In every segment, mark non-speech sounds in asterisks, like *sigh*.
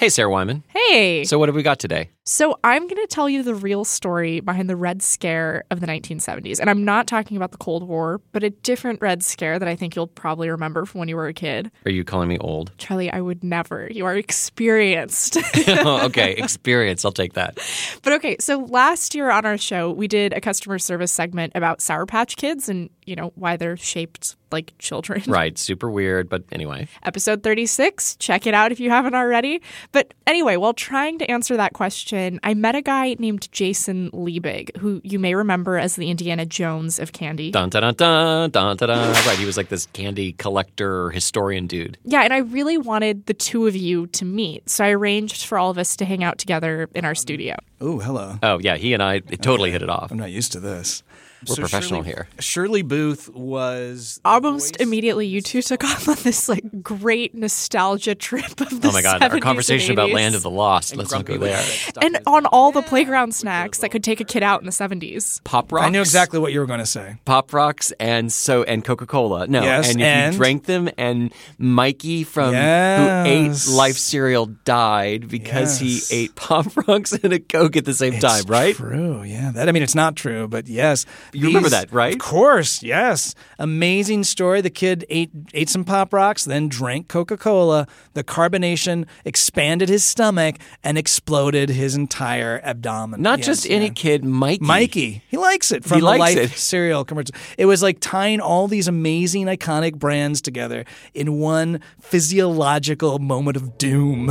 Hey, Sarah Wyman. Hey. So, what have we got today? So, I'm going to tell you the real story behind the Red Scare of the 1970s. And I'm not talking about the Cold War, but a different Red Scare that I think you'll probably remember from when you were a kid. Are you calling me old? Charlie, I would never. You are experienced. *laughs* Oh, okay, experience. I'll take that. but okay, so last year on our show, we did a customer service segment about Sour Patch Kids and, you know, why they're shaped like children. Right. Super weird. But anyway. Episode 36. Check it out if you haven't already. But anyway, while trying to answer that question, I met a guy named Jason Liebig, who you may remember as the Indiana Jones of candy. Dun dun dun dun dun dun. dun. right. He was like this candy collector historian dude. Yeah, and I really wanted the two of you to meet. So I arranged for all of us to hang out together in our studio. Oh, hello. Oh, yeah. He and I totally hit it off. I'm not used to this. We're professional Shirley, here. Shirley Booth was Almost voice- immediately, you two took off on this like great nostalgia trip of the Oh my God. Our 70s conversation about Land of the Lost. Let's not go there. and on all the playground snacks that could take a kid out in the 70s. Pop rocks. I knew exactly what you were going to say. Pop rocks and so and Coca Cola. No, Yes, and if and- you drank them, and Mikey from Yes. who ate Life cereal died because Yes. he ate *laughs* Pop rocks and a Coke at the same time. Right? True. Yeah. That I mean, it's not true, but yes. You remember that, right? Of course. Yes. Amazing story. The kid ate ate some pop rocks, then drank Coca Cola. The carbonation expanded his stomach and exploded his entire abdomen. Not Yes, just any kid, Mikey. Mikey, he likes it from He the likes Life it. cereal commercial. It was like tying all these amazing, iconic brands together in one physiological moment of doom.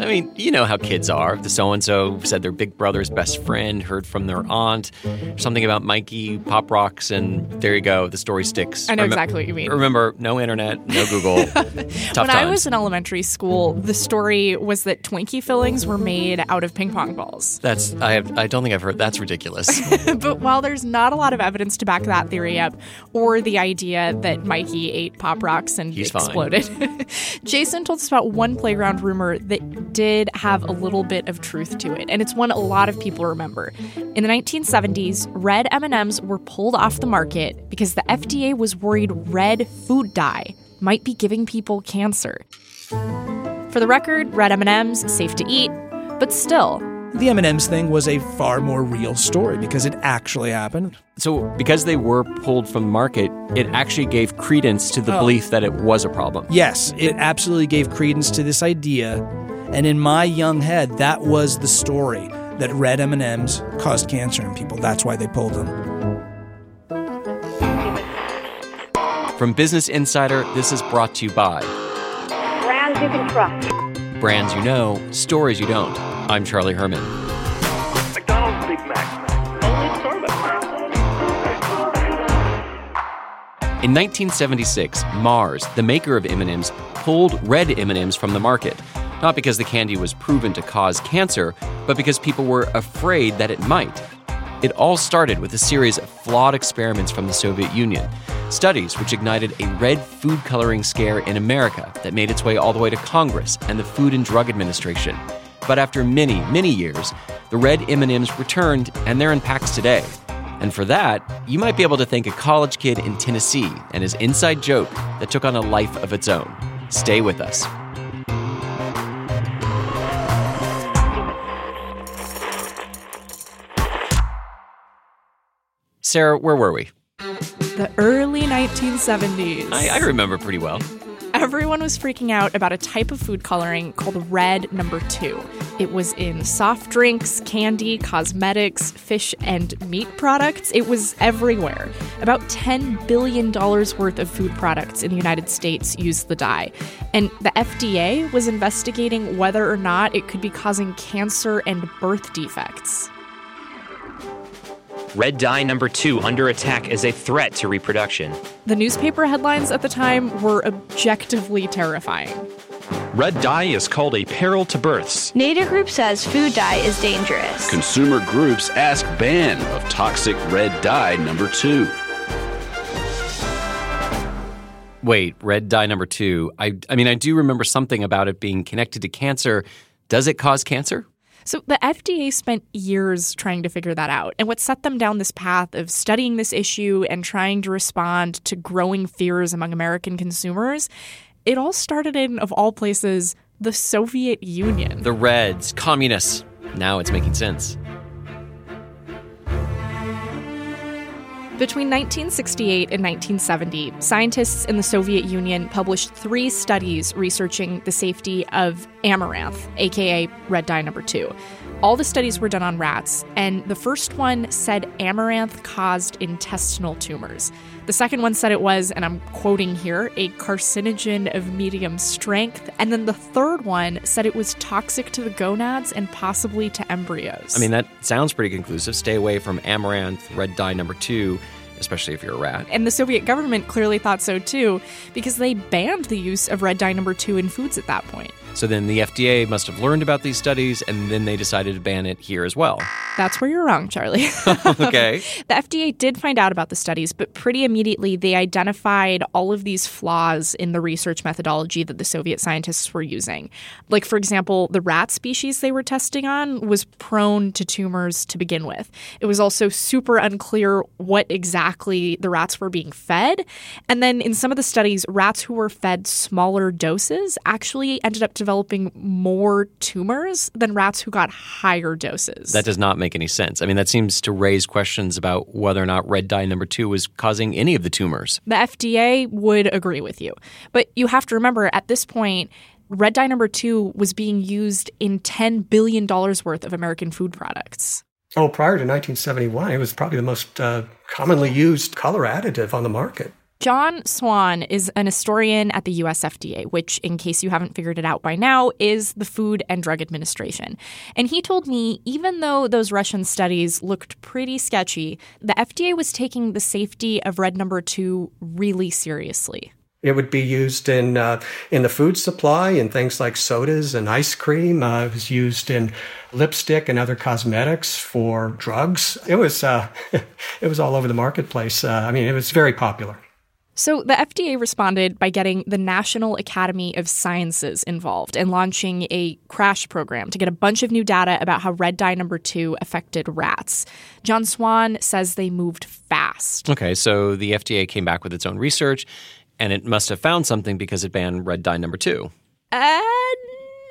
I mean, you know how kids are. The so and so said their big brother's best friend heard from their aunt something about Mikey, Pop Rocks, and there you go. The story sticks. I know Remem- exactly what you mean. Remember, no internet, no *laughs* Google. Tough when times. I was in elementary school, the story was that Twinkie fillings were made out of ping pong balls. That's I have I don't think I've heard that's ridiculous. *laughs* but while there's not a lot of evidence to back that theory up, or the idea that Mikey ate Pop Rocks and He's exploded, *laughs* Jason told us about one playground rumor that did have a little bit of truth to it, and it's one a lot of people remember. In the 1970s, red M&Ms were pulled off the market because the FDA was worried red food dye might be giving people cancer. For the record, red M&Ms safe to eat, but still, The M&M's thing was a far more real story because it actually happened. so because they were pulled from the market, it actually gave credence to Oh. the belief that it was a problem. Yes, it absolutely gave credence to this idea, and in my young head, that was the story that red M&Ms caused cancer in people. That's why they pulled them. From Business Insider, this is brought to you by Brands you can trust. Brands You Know, Stories You Don't. I'm Charlie Herman. McDonald's Big Mac. Only Starbucks. In 1976, Mars, the maker of M&Ms, pulled red M&Ms from the market. Not because the candy was proven to cause cancer, but because people were afraid that it might. It all started with a series of flawed experiments from the Soviet Union. Studies which ignited a red food coloring scare in America that made its way all the way to Congress and the Food and Drug Administration. But after many, many years, the red M&Ms returned and they're in packs today. And for that, you might be able to thank a college kid in Tennessee and his inside joke that took on a life of its own. Stay with us. Sarah, where were we? The early 1970s. I, I remember pretty well. Everyone was freaking out about a type of food coloring called red number two. It was in soft drinks, candy, cosmetics, fish, and meat products. It was everywhere. About $10 billion worth of food products in the United States used the dye. And the FDA was investigating whether or not it could be causing cancer and birth defects. Red dye number two under attack as a threat to reproduction. The newspaper headlines at the time were objectively terrifying. Red dye is called a peril to births. Nader Group says food dye is dangerous. Consumer groups ask ban of toxic red dye number two. Wait, red dye number two. I, I mean, I do remember something about it being connected to cancer. Does it cause cancer? So the FDA spent years trying to figure that out. And what set them down this path of studying this issue and trying to respond to growing fears among American consumers, it all started in, of all places, the Soviet Union. The Reds, communists. Now it's making sense. Between 1968 and 1970, scientists in the Soviet Union published three studies researching the safety of amaranth, aka red dye number two. All the studies were done on rats, and the first one said amaranth caused intestinal tumors. The second one said it was, and I'm quoting here, a carcinogen of medium strength. And then the third one said it was toxic to the gonads and possibly to embryos. I mean, that sounds pretty conclusive. Stay away from amaranth, red dye number two, especially if you're a rat. And the Soviet government clearly thought so too, because they banned the use of red dye number two in foods at that point. So then the FDA must have learned about these studies and then they decided to ban it here as well. That's where you're wrong, Charlie. *laughs* *laughs* okay. The FDA did find out about the studies, but pretty immediately they identified all of these flaws in the research methodology that the Soviet scientists were using. Like, for example, the rat species they were testing on was prone to tumors to begin with. It was also super unclear what exactly the rats were being fed. And then in some of the studies, rats who were fed smaller doses actually ended up developing more tumors than rats who got higher doses. That does not make any sense. I mean, that seems to raise questions about whether or not red dye number two was causing any of the tumors. The FDA would agree with you. But you have to remember at this point, red dye number two was being used in $10 billion worth of American food products. Oh, prior to 1971, it was probably the most uh, commonly used color additive on the market. John Swann is an historian at the US FDA, which, in case you haven't figured it out by now, is the Food and Drug Administration. And he told me even though those Russian studies looked pretty sketchy, the FDA was taking the safety of red number two really seriously. It would be used in uh, in the food supply in things like sodas and ice cream. Uh, it was used in lipstick and other cosmetics for drugs. It was uh, *laughs* it was all over the marketplace. Uh, I mean, it was very popular. So the FDA responded by getting the National Academy of Sciences involved and launching a crash program to get a bunch of new data about how red dye number 2 affected rats. John Swann says they moved fast. Okay, so the FDA came back with its own research and it must have found something because it banned red dye number 2. Uh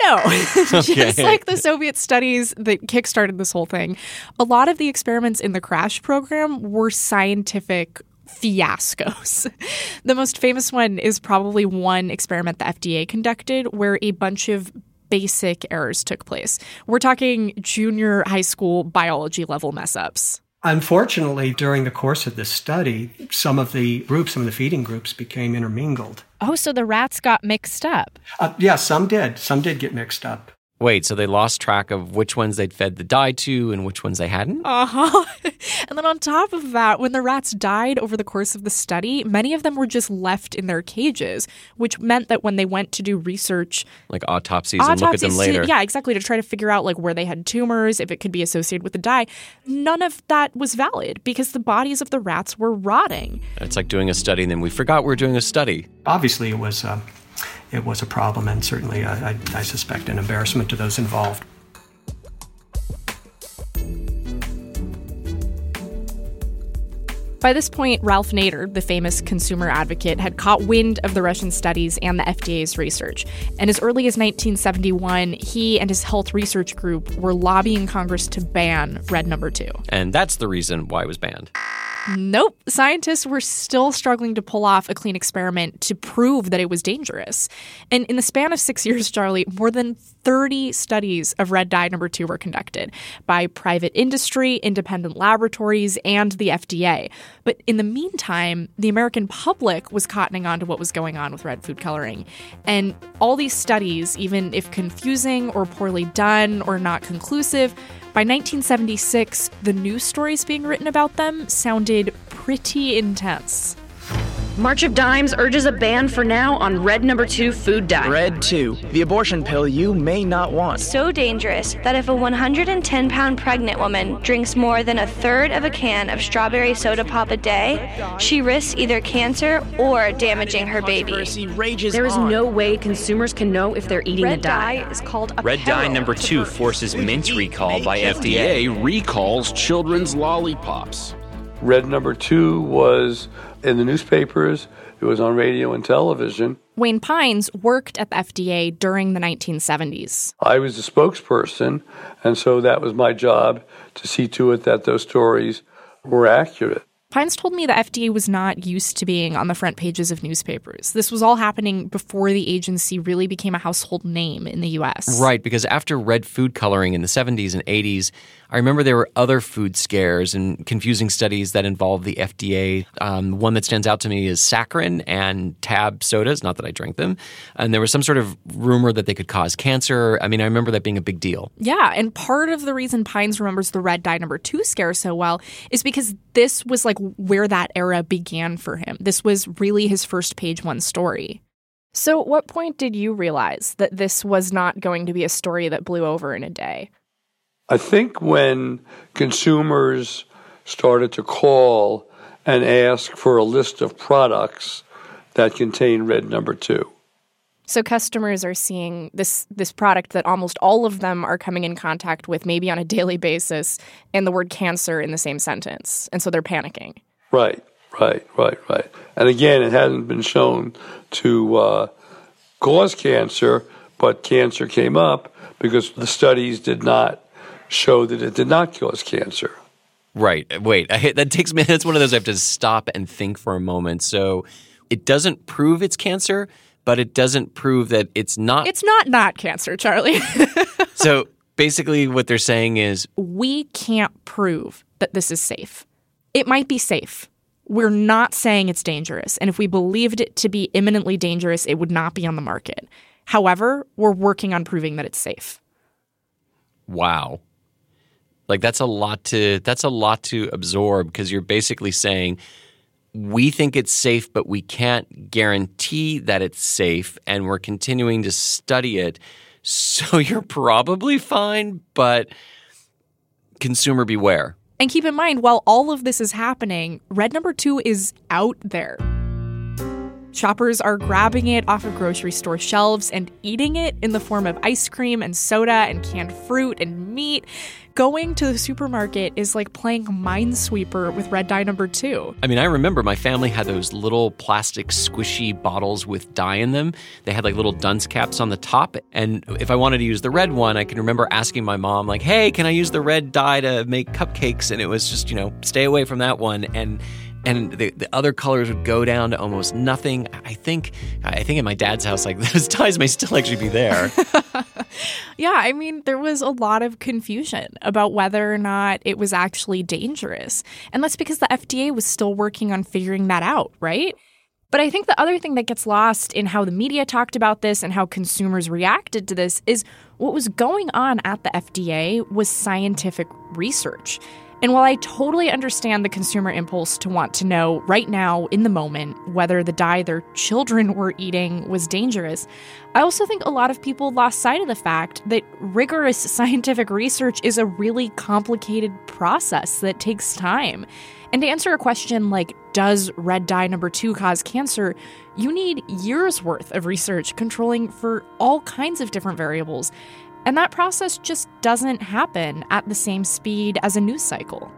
no. *laughs* Okay. Just like the Soviet studies that kickstarted this whole thing, a lot of the experiments in the crash program were scientific fiascos. *laughs* the most famous one is probably one experiment the FDA conducted where a bunch of basic errors took place. We're talking junior high school biology level mess ups. Unfortunately, during the course of this study, some of the groups, some of the feeding groups became intermingled. Oh, so the rats got mixed up. Uh, yeah, some did. Some did get mixed up. Wait, so they lost track of which ones they'd fed the dye to and which ones they hadn't? Uh huh. *laughs* and then on top of that, when the rats died over the course of the study, many of them were just left in their cages, which meant that when they went to do research, Like autopsies, and look at them autopsies later. To, yeah, exactly, to try to figure out like where they had tumors, if it could be associated with the dye, none of that was valid because the bodies of the rats were rotting. It's like doing a study and then we forgot we were doing a study. Obviously, it was uh, it was a problem, and certainly, uh, I, I suspect, an embarrassment to those involved. By this point, Ralph Nader, the famous consumer advocate, had caught wind of the Russian studies and the FDA's research. And as early as 1971, he and his health research group were lobbying Congress to ban red number two. And that's the reason why it was banned. Nope. Scientists were still struggling to pull off a clean experiment to prove that it was dangerous. And in the span of six years, Charlie, more than 30 studies of red dye number two were conducted by private industry, independent laboratories, and the FDA. But in the meantime, the American public was cottoning on to what was going on with red food coloring. And all these studies, even if confusing or poorly done or not conclusive, by 1976, the news stories being written about them sounded pretty intense. March of Dimes urges a ban for now on red number two food dye. Red 2, the abortion pill you may not want. So dangerous that if a 110 pound pregnant woman drinks more than a third of a can of strawberry soda pop a day, she risks either cancer or damaging her baby. There is no way consumers can know if they're eating red the dye. dye is called a Red dye number two forces mint recall by FDA. FDA recalls children's lollipops. Red number two was in the newspapers, it was on radio and television. Wayne Pines worked at the FDA during the 1970s. I was the spokesperson, and so that was my job to see to it that those stories were accurate. Pines told me the FDA was not used to being on the front pages of newspapers. This was all happening before the agency really became a household name in the US. Right, because after red food coloring in the 70s and 80s, I remember there were other food scares and confusing studies that involved the FDA. Um, one that stands out to me is saccharin and tab sodas, not that I drink them. And there was some sort of rumor that they could cause cancer. I mean, I remember that being a big deal. Yeah, and part of the reason Pines remembers the red dye number two scare so well is because this was like where that era began for him. This was really his first page one story. So, at what point did you realize that this was not going to be a story that blew over in a day? I think when consumers started to call and ask for a list of products that contain red number two. So customers are seeing this this product that almost all of them are coming in contact with maybe on a daily basis and the word cancer in the same sentence. And so they're panicking. Right, right, right, right. And again, it hasn't been shown to uh, cause cancer, but cancer came up because the studies did not show that it did not cause cancer. Right. Wait, I, that takes me, *laughs* that's one of those I have to stop and think for a moment. So it doesn't prove it's cancer, but it doesn't prove that it's not. It's not not cancer, Charlie. *laughs* so basically, what they're saying is we can't prove that this is safe. It might be safe. We're not saying it's dangerous. And if we believed it to be imminently dangerous, it would not be on the market. However, we're working on proving that it's safe. wow. Like that's a lot to that's a lot to absorb because you're basically saying we think it's safe, but we can't guarantee that it's safe, and we're continuing to study it. So *laughs* you're probably fine, but consumer beware. And keep in mind, while all of this is happening, red number two is out there. Shoppers are grabbing it off of grocery store shelves and eating it in the form of ice cream and soda and canned fruit and meat. Going to the supermarket is like playing Minesweeper with red dye number two. I mean, I remember my family had those little plastic squishy bottles with dye in them. They had like little dunce caps on the top. And if I wanted to use the red one, I can remember asking my mom, like, hey, can I use the red dye to make cupcakes? And it was just, you know, stay away from that one. And and the, the other colors would go down to almost nothing. I think I think at my dad's house, like *laughs* those ties may still actually be there. *laughs* Yeah, I mean, there was a lot of confusion about whether or not it was actually dangerous. And that's because the FDA was still working on figuring that out, right? But I think the other thing that gets lost in how the media talked about this and how consumers reacted to this is what was going on at the FDA was scientific research. And while I totally understand the consumer impulse to want to know right now, in the moment, whether the dye their children were eating was dangerous, I also think a lot of people lost sight of the fact that rigorous *laughs* scientific research is a really complicated process that takes time. And to answer a question like, does red dye number two cause cancer? You need years worth of research controlling for all kinds of different variables. And that process just doesn't happen at the same speed as a news cycle.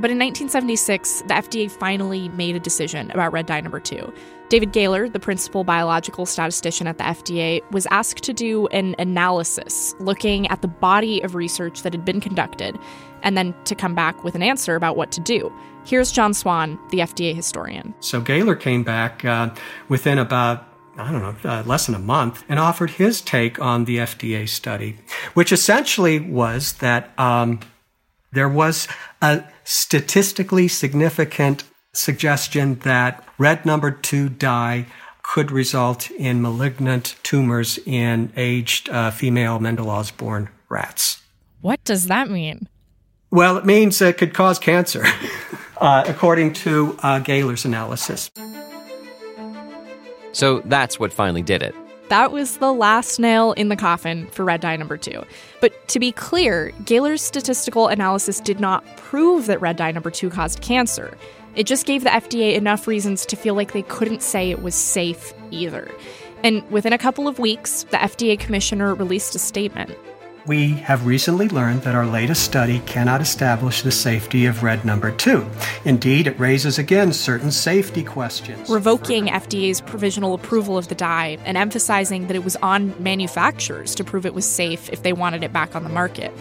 But in 1976, the FDA finally made a decision about red dye number two. David Gaylor, the principal biological statistician at the FDA, was asked to do an analysis looking at the body of research that had been conducted. and then to come back with an answer about what to do. Here's John Swann, the FDA historian. So Gaylor came back uh, within about I don't know, uh, less than a month, and offered his take on the FDA study, which essentially was that um, there was a statistically significant suggestion that red number two dye could result in malignant tumors in aged uh, female Mendel-Osborne rats. What does that mean? Well, it means it could cause cancer, *laughs* uh, according to uh, Gaylor's analysis. So that's what finally did it. That was the last nail in the coffin for red dye number two. But to be clear, Gaylor's statistical analysis did not prove that red dye number two caused cancer. It just gave the FDA enough reasons to feel like they couldn't say it was safe either. And within a couple of weeks, the FDA commissioner released a statement. We have recently learned that our latest study cannot establish the safety of red number two. Indeed, it raises again certain safety questions. Revoking FDA's provisional approval of the dye and emphasizing that it was on manufacturers to prove it was safe if they wanted it back on the market.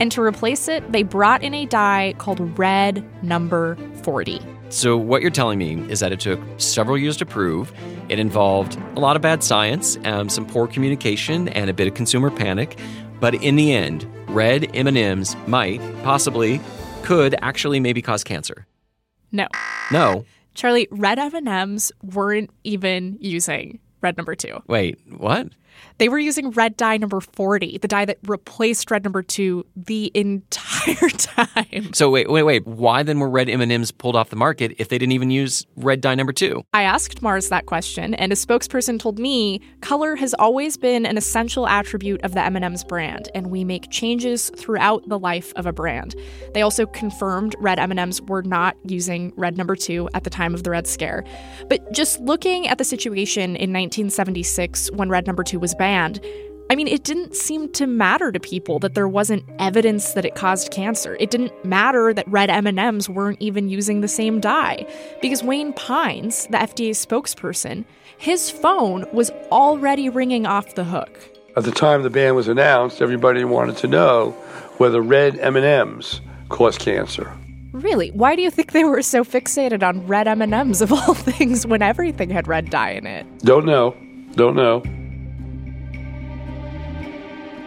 And to replace it, they brought in a dye called red number 40. So, what you're telling me is that it took several years to prove. It involved a lot of bad science, um, some poor communication, and a bit of consumer panic. But in the end, red M&Ms might, possibly, could actually maybe cause cancer. No. No. Charlie, red M&Ms weren't even using red number 2. Wait, what? They were using red dye number 40, the dye that replaced red number 2 the entire *laughs* time. So wait, wait, wait. Why then were red M&Ms pulled off the market if they didn't even use red dye number 2? I asked Mars that question, and a spokesperson told me, "Color has always been an essential attribute of the M&Ms brand, and we make changes throughout the life of a brand." They also confirmed red M&Ms were not using red number 2 at the time of the Red Scare. But just looking at the situation in 1976 when red number 2 was banned, I mean, it didn't seem to matter to people that there wasn't evidence that it caused cancer. It didn't matter that red M&Ms weren't even using the same dye because Wayne Pines, the FDA spokesperson, his phone was already ringing off the hook. At the time the ban was announced, everybody wanted to know whether red M&Ms cause cancer. Really? Why do you think they were so fixated on red M&Ms of all *laughs* things when everything had red dye in it? Don't know. Don't know.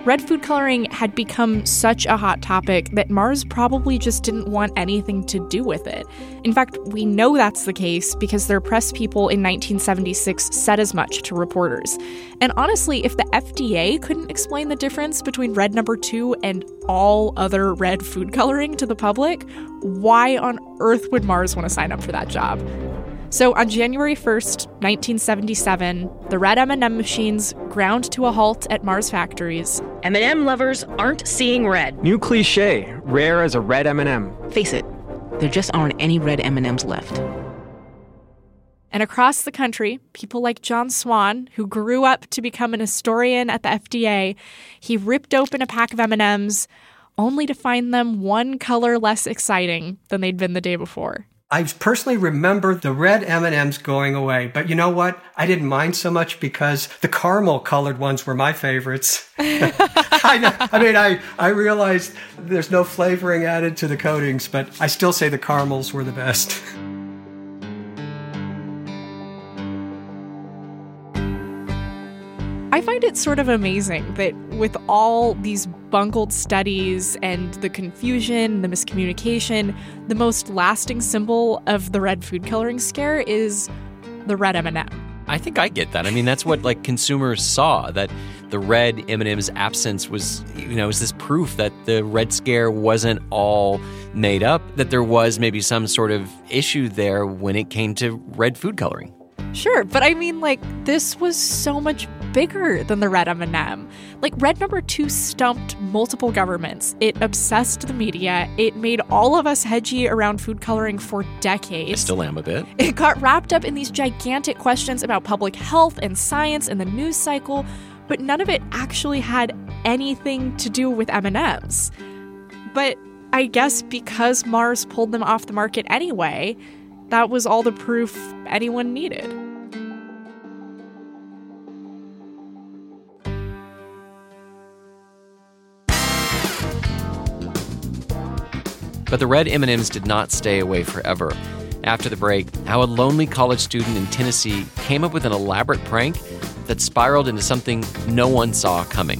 Red food coloring had become such a hot topic that Mars probably just didn't want anything to do with it. In fact, we know that's the case because their press people in 1976 said as much to reporters. And honestly, if the FDA couldn't explain the difference between red number 2 and all other red food coloring to the public, why on earth would Mars want to sign up for that job? So on January 1st, 1977, the red M&M machines ground to a halt at Mars factories. M&M lovers aren't seeing red. New cliche, rare as a red M&M. Face it, there just aren't any red M&Ms left. And across the country, people like John Swann, who grew up to become an historian at the FDA, he ripped open a pack of M&Ms only to find them one color less exciting than they'd been the day before. I personally remember the red M&Ms going away, but you know what? I didn't mind so much because the caramel colored ones were my favorites. *laughs* I, I, mean, I, I realized there's no flavoring added to the coatings, but I still say the caramels were the best. *laughs* I find it sort of amazing that with all these bungled studies and the confusion, the miscommunication, the most lasting symbol of the red food coloring scare is the red M&M. I think I get that. I mean, that's what like consumers saw that the red M&M's absence was, you know, was this proof that the red scare wasn't all made up, that there was maybe some sort of issue there when it came to red food coloring. Sure, but I mean like this was so much bigger than the red M&M. Like red number 2 stumped multiple governments. It obsessed the media. It made all of us hedgy around food coloring for decades. I still am a bit. It got wrapped up in these gigantic questions about public health and science and the news cycle, but none of it actually had anything to do with M&Ms. But I guess because Mars pulled them off the market anyway, that was all the proof anyone needed. But the red M&Ms did not stay away forever. After the break, how a lonely college student in Tennessee came up with an elaborate prank that spiraled into something no one saw coming.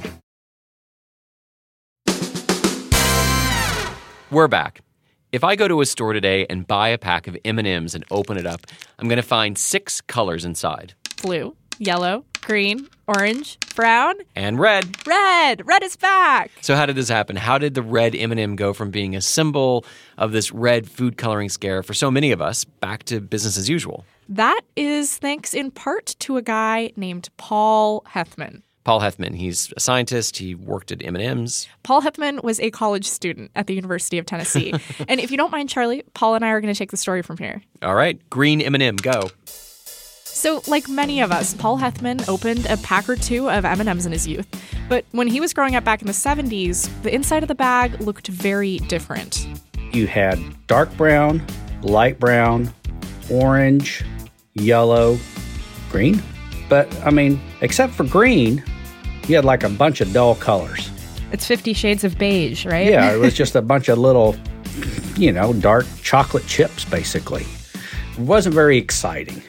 We're back. If I go to a store today and buy a pack of M&Ms and open it up, I'm going to find six colors inside. Blue, yellow, green, orange, brown, And red. red. Red is back. So how did this happen? How did the red M&M go from being a symbol of this red food coloring scare for so many of us back to business as usual? That is thanks in part to a guy named Paul Hethmon. Paul Hethmon, he's a scientist. He worked at M&M's. Paul Hethmon was a college student at the University of Tennessee. *laughs* and if you don't mind, Charlie, Paul and I are going to take the story from here. All right, green M&M, go. So, like many of us, Paul Hethmon opened a pack or two of M&Ms in his youth. But when he was growing up back in the 70s, the inside of the bag looked very different. You had dark brown, light brown, orange, yellow, green. But I mean, except for green, you had like a bunch of dull colors. It's Fifty Shades of Beige, right? Yeah, it was *laughs* just a bunch of little, you know, dark chocolate chips, basically. It wasn't very exciting.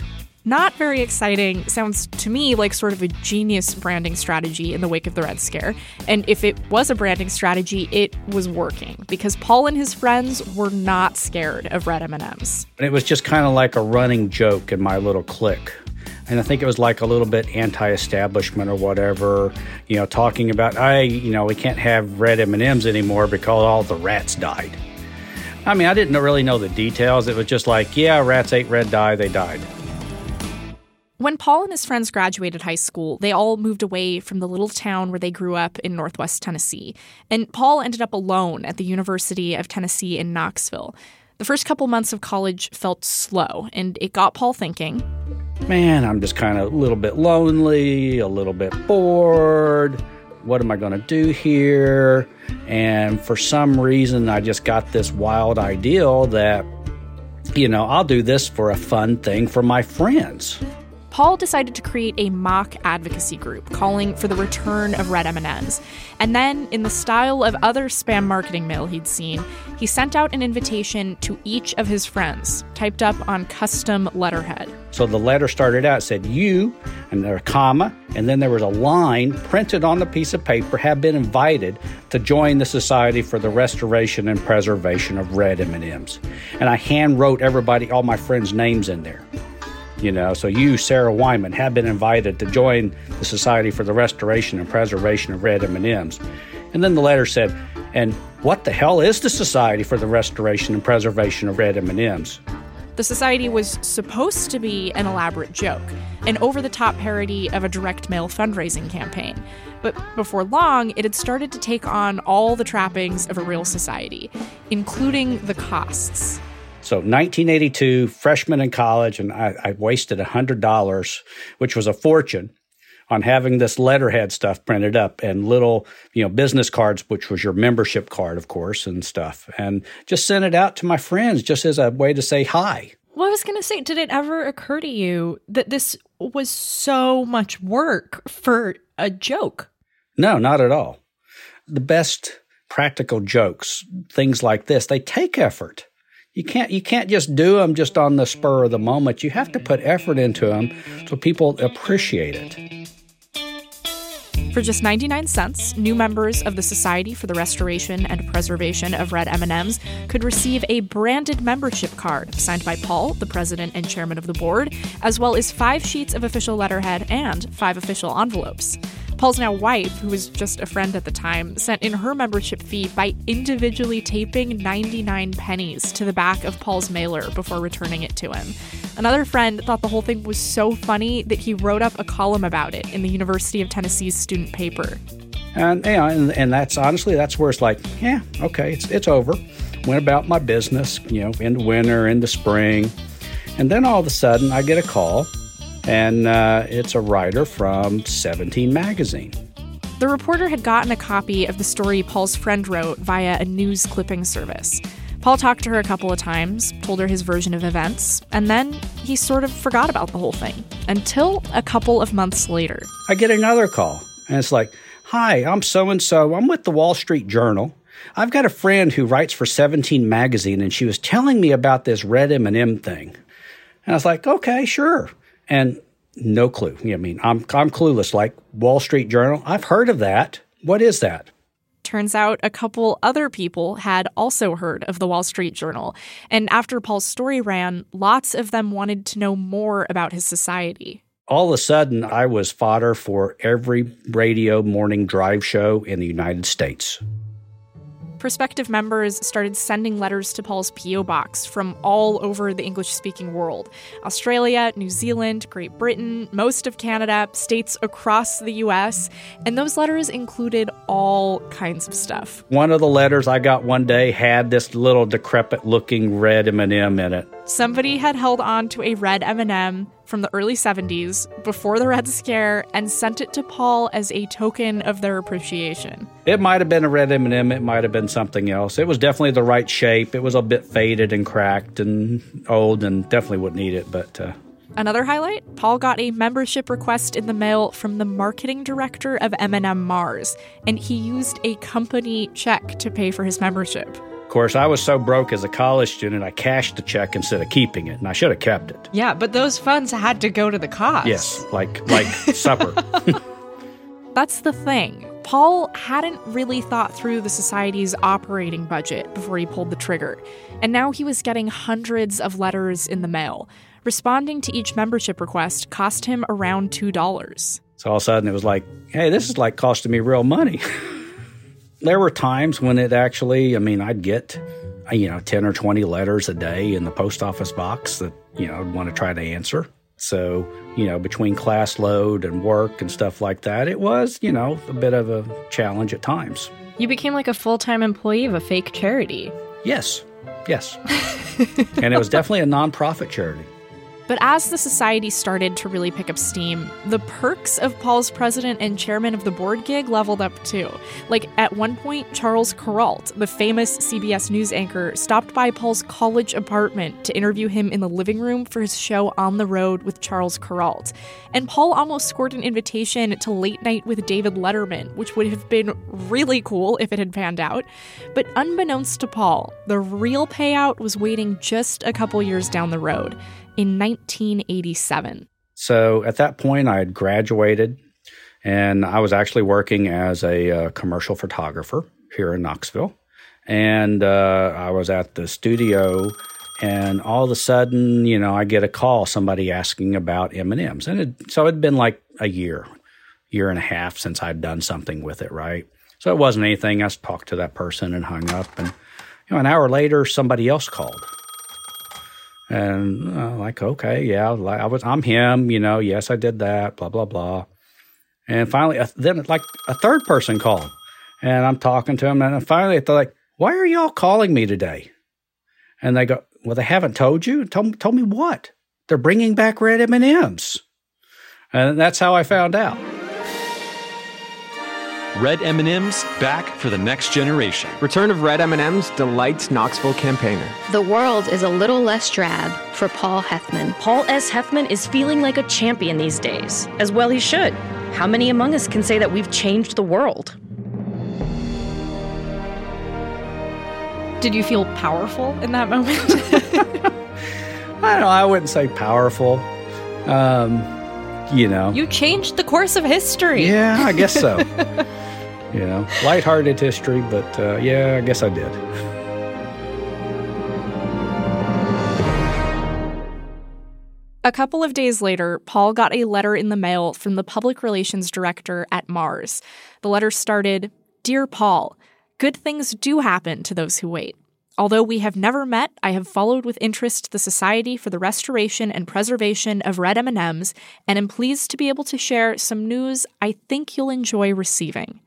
Not very exciting sounds to me like sort of a genius branding strategy in the wake of the Red Scare. And if it was a branding strategy, it was working because Paul and his friends were not scared of red M&Ms. And it was just kind of like a running joke in my little clique. And I think it was like a little bit anti-establishment or whatever, you know, talking about, I, you know, we can't have red M&Ms anymore because all the rats died. I mean, I didn't really know the details. It was just like, yeah, rats ate red dye, they died. When Paul and his friends graduated high school, they all moved away from the little town where they grew up in northwest Tennessee. And Paul ended up alone at the University of Tennessee in Knoxville. The first couple months of college felt slow, and it got Paul thinking Man, I'm just kind of a little bit lonely, a little bit bored. What am I going to do here? And for some reason, I just got this wild ideal that, you know, I'll do this for a fun thing for my friends. Paul decided to create a mock advocacy group calling for the return of red M&Ms. And then, in the style of other spam marketing mail he'd seen, he sent out an invitation to each of his friends, typed up on custom letterhead. So the letter started out said you, and there a comma, and then there was a line printed on the piece of paper have been invited to join the Society for the Restoration and Preservation of Red M&Ms. And I hand wrote everybody, all my friends' names in there. You know, so you, Sarah Wyman, have been invited to join the Society for the Restoration and Preservation of Red M&Ms. And then the letter said, and what the hell is the Society for the Restoration and Preservation of Red M&Ms? The society was supposed to be an elaborate joke, an over the top parody of a direct mail fundraising campaign. But before long, it had started to take on all the trappings of a real society, including the costs. So 1982, freshman in college, and I, I wasted $100, which was a fortune, on having this letterhead stuff printed up and little, you know, business cards, which was your membership card, of course, and stuff. And just sent it out to my friends just as a way to say hi. Well, I was going to say, did it ever occur to you that this was so much work for a joke? No, not at all. The best practical jokes, things like this, they take effort. You can't you can't just do them just on the spur of the moment. You have to put effort into them so people appreciate it. For just 99 cents, new members of the Society for the Restoration and Preservation of Red M&Ms could receive a branded membership card signed by Paul, the president and chairman of the board, as well as 5 sheets of official letterhead and 5 official envelopes. Paul's now wife, who was just a friend at the time, sent in her membership fee by individually taping 99 pennies to the back of Paul's mailer before returning it to him. Another friend thought the whole thing was so funny that he wrote up a column about it in the University of Tennessee's student paper. And you know, and, and that's honestly that's where it's like, yeah, okay, it's it's over. Went about my business, you know, in the winter, into spring, and then all of a sudden I get a call and uh, it's a writer from 17 Magazine. The reporter had gotten a copy of the story Paul's friend wrote via a news clipping service. Paul talked to her a couple of times, told her his version of events, and then he sort of forgot about the whole thing until a couple of months later. I get another call, and it's like, Hi, I'm so and so. I'm with the Wall Street Journal. I've got a friend who writes for 17 magazine and she was telling me about this red M&M thing. And I was like, "Okay, sure." And no clue. I mean, I'm I'm clueless. Like Wall Street Journal, I've heard of that. What is that? Turns out a couple other people had also heard of the Wall Street Journal. And after Paul's story ran, lots of them wanted to know more about his society. All of a sudden, I was fodder for every radio morning drive show in the United States prospective members started sending letters to Paul's P.O. box from all over the English speaking world Australia, New Zealand, Great Britain, most of Canada, states across the US, and those letters included all kinds of stuff. One of the letters I got one day had this little decrepit looking red M&M in it. Somebody had held on to a red M&M from the early 70s before the Red Scare and sent it to Paul as a token of their appreciation. It might have been a red M&M, it might have been something else. It was definitely the right shape. It was a bit faded and cracked and old and definitely wouldn't eat it, but uh, Another highlight, Paul got a membership request in the mail from the marketing director of M&M Mars, and he used a company check to pay for his membership course, I was so broke as a college student, I cashed the check instead of keeping it, and I should have kept it. Yeah, but those funds had to go to the cost. Yes, like like *laughs* supper. That's the thing. Paul hadn't really thought through the society's operating budget before he pulled the trigger, and now he was getting hundreds of letters in the mail. Responding to each membership request cost him around $2. So all of a sudden it was like, hey, this is like costing me real money. *laughs* there were times when it actually, I mean, I'd get, uh, you know, 10 or 20 letters a day in the post office box that, you know, I'd want to try to answer. So, you know, between class load and work and stuff like that, it was, you know, a bit of a challenge at times. You became like a full time employee of a fake charity. Yes, yes. *laughs* and it was definitely a nonprofit charity. But as the society started to really pick up steam, the perks of Paul's president and chairman of the board gig leveled up too. Like at one point, Charles Kuralt, the famous CBS News anchor, stopped by Paul's college apartment to interview him in the living room for his show On the Road with Charles Kuralt. And Paul almost scored an invitation to Late Night with David Letterman, which would have been really cool if it had panned out. But unbeknownst to Paul, the real payout was waiting just a couple years down the road in 1987. So at that point, I had graduated and I was actually working as a uh, commercial photographer here in Knoxville. And uh, I was at the studio, and all of a sudden, you know, I get a call, somebody asking about M and M's, and it, so it'd been like a year, year and a half since I'd done something with it, right? So it wasn't anything. I talked to that person and hung up, and you know, an hour later, somebody else called, and like, okay, yeah, I was, I'm him, you know, yes, I did that, blah, blah, blah. And finally, then like a third person called and I'm talking to him. And finally, they're like, why are y'all calling me today? And they go, well, they haven't told you. Told, told me what? They're bringing back red M&Ms. And that's how I found out. Red M&Ms back for the next generation. Return of Red M&Ms delights Knoxville campaigner. The world is a little less drab for Paul Hethmon. Paul S. Hethmon is feeling like a champion these days. As well he should. How many among us can say that we've changed the world? Did you feel powerful in that moment? *laughs* I don't know. I wouldn't say powerful. Um, you know. you changed the course of history. Yeah, I guess so. *laughs* you know, lighthearted history, but uh, yeah, I guess I did. A couple of days later, Paul got a letter in the mail from the public relations director at Mars. The letter started Dear Paul, good things do happen to those who wait. Although we have never met, I have followed with interest the Society for the Restoration and Preservation of Red M&Ms and am pleased to be able to share some news I think you'll enjoy receiving.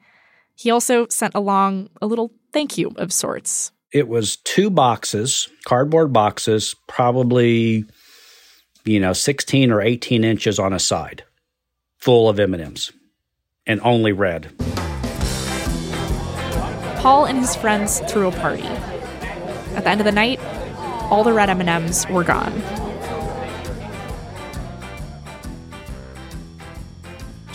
He also sent along a little thank you of sorts. It was two boxes, cardboard boxes, probably you know, 16 or 18 inches on a side, full of M&Ms and only red. Paul and his friends threw a party. At the end of the night, all the red M&Ms were gone.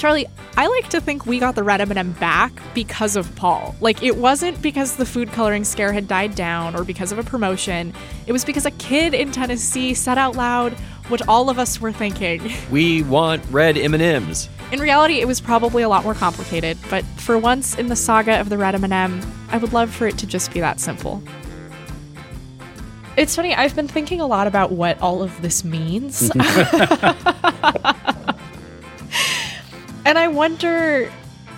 Charlie, I like to think we got the red M&M back because of Paul. Like it wasn't because the food coloring scare had died down or because of a promotion. It was because a kid in Tennessee said out loud what all of us were thinking. *laughs* We want red M&Ms. In reality, it was probably a lot more complicated, but for once in the saga of the red M&M, I would love for it to just be that simple. It's funny, I've been thinking a lot about what all of this means. *laughs* *laughs* and I wonder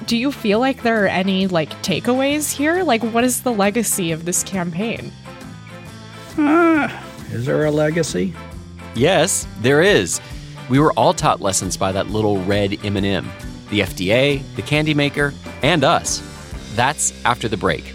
do you feel like there are any like takeaways here? Like what is the legacy of this campaign? Uh, is there a legacy? Yes, there is. We were all taught lessons by that little red M&M. The FDA, the candy maker, and us. That's after the break.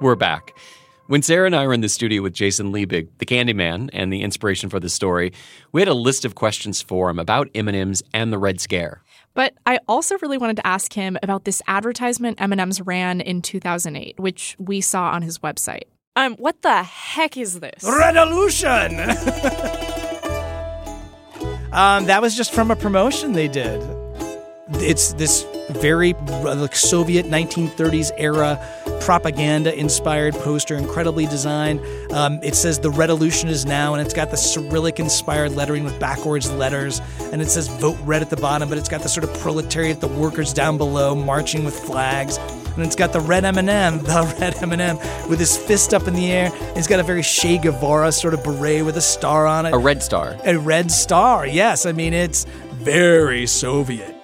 We're back. When Sarah and I were in the studio with Jason Liebig, the Candyman, and the inspiration for the story, we had a list of questions for him about M&Ms and the Red Scare. But I also really wanted to ask him about this advertisement M&M's ran in 2008, which we saw on his website. Um, what the heck is this? Revolution! *laughs* um, that was just from a promotion they did. It's this very like Soviet 1930s era propaganda inspired poster, incredibly designed. Um, it says the revolution is now, and it's got the Cyrillic inspired lettering with backwards letters, and it says vote red at the bottom, but it's got the sort of proletariat, the workers down below marching with flags. And it's got the red M&M, *laughs* the red M&M, with his fist up in the air. He's got a very Che Guevara sort of beret with a star on it. A red star. A red star, yes. I mean, it's very Soviet.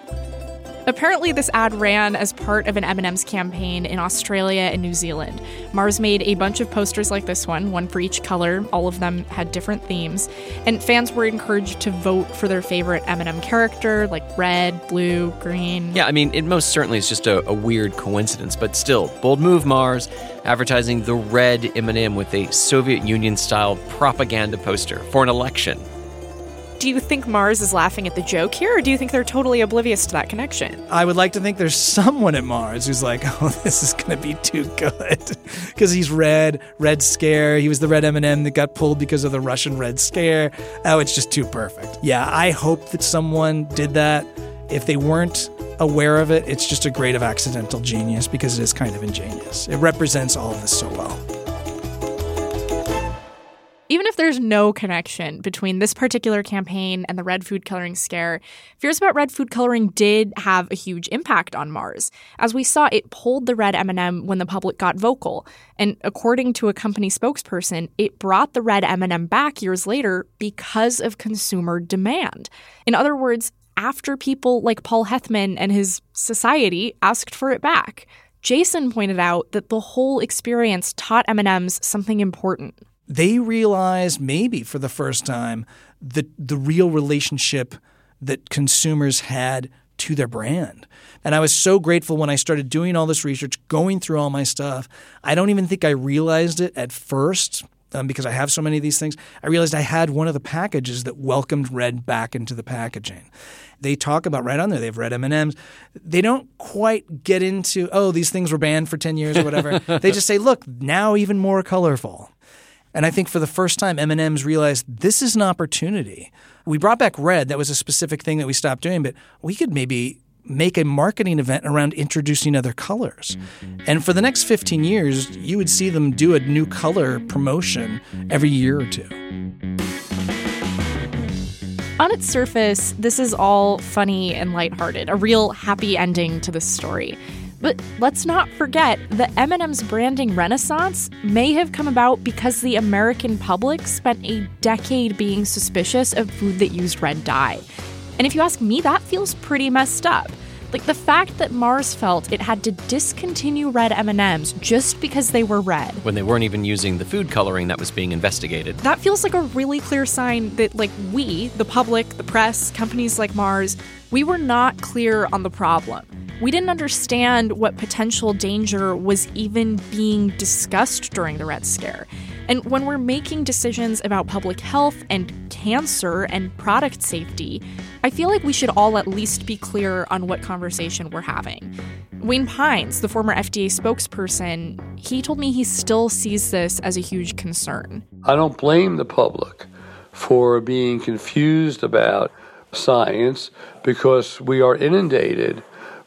Apparently, this ad ran as part of an M&M's campaign in Australia and New Zealand. Mars made a bunch of posters like this one, one for each color. All of them had different themes, and fans were encouraged to vote for their favorite M&M character, like red, blue, green. Yeah, I mean, it most certainly is just a, a weird coincidence, but still, bold move, Mars, advertising the red M&M with a Soviet Union-style propaganda poster for an election do you think Mars is laughing at the joke here, or do you think they're totally oblivious to that connection? I would like to think there's someone at Mars who's like, *laughs* "Oh, this is to be too good," *laughs* because he's red, Red Scare. He was the red M&M that got pulled because of the Russian Red Scare. Oh, it's just too perfect. Yeah, I hope that someone did that. If they weren't aware of it, it's just a grade of accidental genius because it is kind of ingenious. It represents all of this so well. Even if there's no connection between this particular campaign and the red food coloring scare, fears about red food coloring did have a huge impact on Mars. As we saw, it pulled the red M&M when the public got vocal, and according to a company spokesperson, it brought the red M&M back years later because of consumer demand. In other words, after people like Paul Hethmon and his society asked for it back. Jason pointed out that the whole experience taught M&Ms something important they realized maybe for the first time the the real relationship that consumers had to their brand. And I was so grateful when I started doing all this research, going through all my stuff. I don't even think I realized it at first um, because I have so many of these things. I realized I had one of the packages that welcomed red back into the packaging. They talk about right on there. They have red M and M's. They don't quite get into oh these things were banned for ten years or whatever. *laughs* they just say look now even more colorful. And I think for the first time, M&M's realized this is an opportunity. We brought back red. That was a specific thing that we stopped doing, but we could maybe make a marketing event around introducing other colors. Mm-hmm. And for the next 15 years, you would see them do a new color promotion every year or two. On its surface, this is all funny and lighthearted, a real happy ending to this story. But let's not forget the M&M's branding renaissance may have come about because the American public spent a decade being suspicious of food that used red dye. And if you ask me, that feels pretty messed up. Like the fact that Mars felt it had to discontinue red M&Ms just because they were red. When they weren't even using the food coloring that was being investigated. That feels like a really clear sign that like we, the public, the press, companies like Mars, we were not clear on the problem we didn't understand what potential danger was even being discussed during the Red Scare. And when we're making decisions about public health and cancer and product safety, I feel like we should all at least be clear on what conversation we're having. Wayne Pines, the former FDA spokesperson, he told me he still sees this as a huge concern. I don't blame the public for being confused about science because we are inundated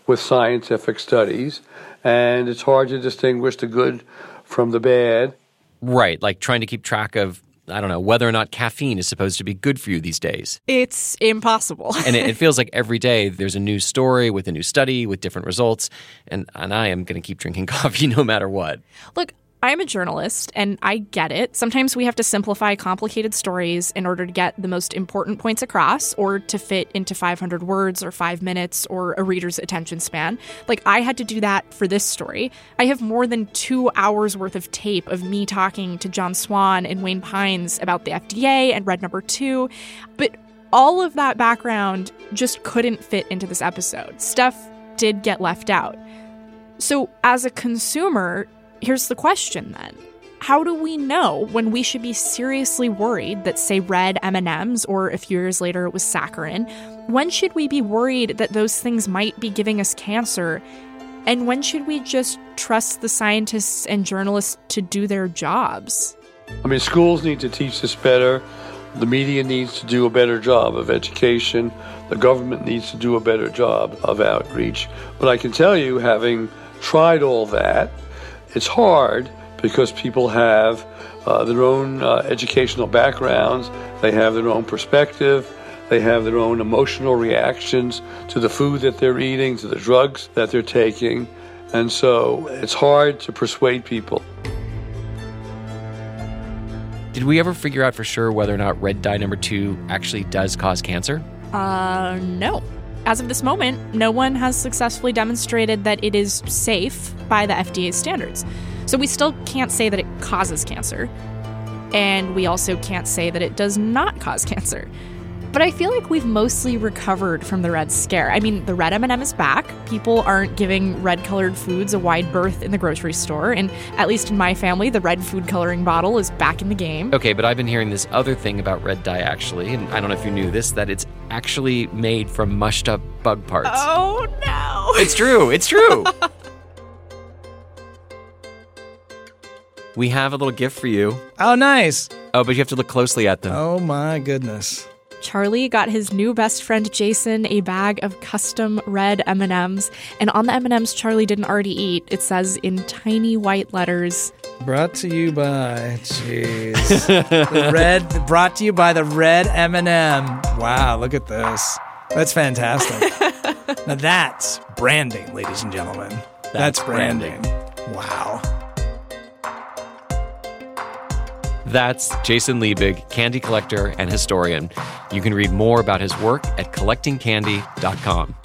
with scientific studies, and it's hard to distinguish the good from the bad. Right, like trying to keep track of I don't know whether or not caffeine is supposed to be good for you these days. It's impossible. and it, it, *laughs* feels like every day there's a new story with a new study with different results, and and I am going to keep drinking *laughs* coffee no matter what. Look, I'm a journalist and I get it. Sometimes we have to simplify complicated stories in order to get the most important points across or to fit into 500 words or five minutes or a reader's attention span. Like, I had to do that for this story. I have more than two hours worth of tape of me talking to John Swann and Wayne Pines about the FDA and Red Number Two. But all of that background just couldn't fit into this episode. Stuff did get left out. So, as a consumer, Here's the question then. How do we know when we should be seriously worried that say red M&Ms or a few years later it was saccharin? When should we be worried that those things might be giving us cancer? And when should we just trust the scientists and journalists to do their jobs? I mean, schools need to teach this better. The media needs to do a better job of education. The government needs to do a better job of outreach. But I can tell you, having tried all that, it's hard because people have uh, their own uh, educational backgrounds, they have their own perspective, they have their own emotional reactions to the food that they're eating, to the drugs that they're taking, and so it's hard to persuade people. Did we ever figure out for sure whether or not red dye number two actually does cause cancer? Uh, no. As of this moment, no one has successfully demonstrated that it is safe by the FDA standards. So we still can't say that it causes cancer. And we also can't say that it does not cause *laughs* cancer. But I feel like we've mostly recovered from the red scare. I mean, the red M&M is back. People aren't giving red-colored foods a wide berth in the grocery store, and at least in my family, the red food coloring bottle is back in the game. Okay, but I've been hearing this other thing about red dye actually, and I don't know if you knew this that it's actually made from mushed up bug parts. Oh no. It's true. It's true. *laughs* we have a little gift for you. Oh, nice. Oh, but you have to look closely at them. Oh my goodness. Charlie got his new best friend Jason a bag of custom red M&Ms, and on the M&Ms Charlie didn't already eat, it says in tiny white letters, Brought to you by, jeez, *laughs* the red. Brought to you by the red M&M. Wow, look at this. That's fantastic. *laughs* now that's branding, ladies and gentlemen. That's, That's branding. branding. Wow. That's Jason Liebig, candy collector and historian. You can read more about his work at collectingcandy.com.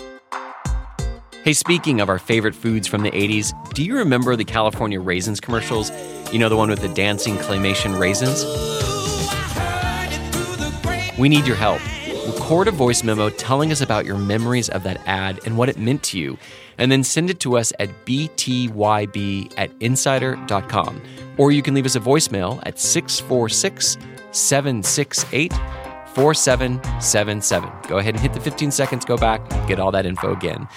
Hey, speaking of our favorite foods from the 80s, do you remember the California Raisins commercials? You know, the one with the dancing claymation raisins? We need your help. Record a voice memo telling us about your memories of that ad and what it meant to you, and then send it to us at btyb at insider.com. Or you can leave us a voicemail at 646 768 4777. Go ahead and hit the 15 seconds, go back, get all that info again.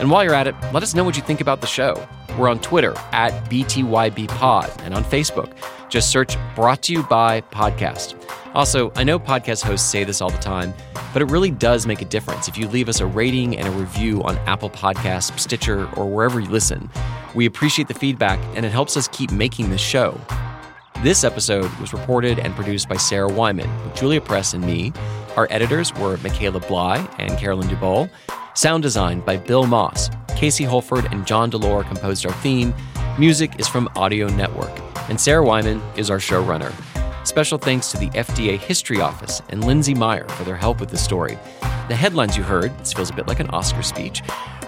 And while you're at it, let us know what you think about the show. We're on Twitter at BTYBPod and on Facebook. Just search Brought to You by Podcast. Also, I know podcast hosts say this all the time, but it really does make a difference if you leave us a rating and a review on Apple Podcasts, Stitcher, or wherever you listen. We appreciate the feedback and it helps us keep making this show. This episode was reported and produced by Sarah Wyman, with Julia Press and me. Our editors were Michaela Bly and Carolyn Dubol. Sound design by Bill Moss. Casey Holford and John Delore composed our theme. Music is from Audio Network. And Sarah Wyman is our showrunner. Special thanks to the FDA History Office and Lindsay Meyer for their help with the story. The headlines you heard, this feels a bit like an Oscar speech,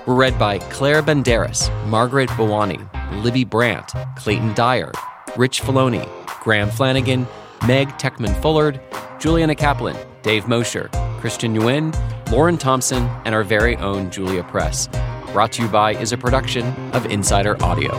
were read by Claire Banderas, Margaret Bawani, Libby Brandt, Clayton Dyer, Rich Filoni, Graham Flanagan, Meg Techman Fullard, Juliana Kaplan, Dave Mosher, Christian Nguyen, Lauren Thompson, and our very own Julia Press. Brought to you by is a production of Insider Audio.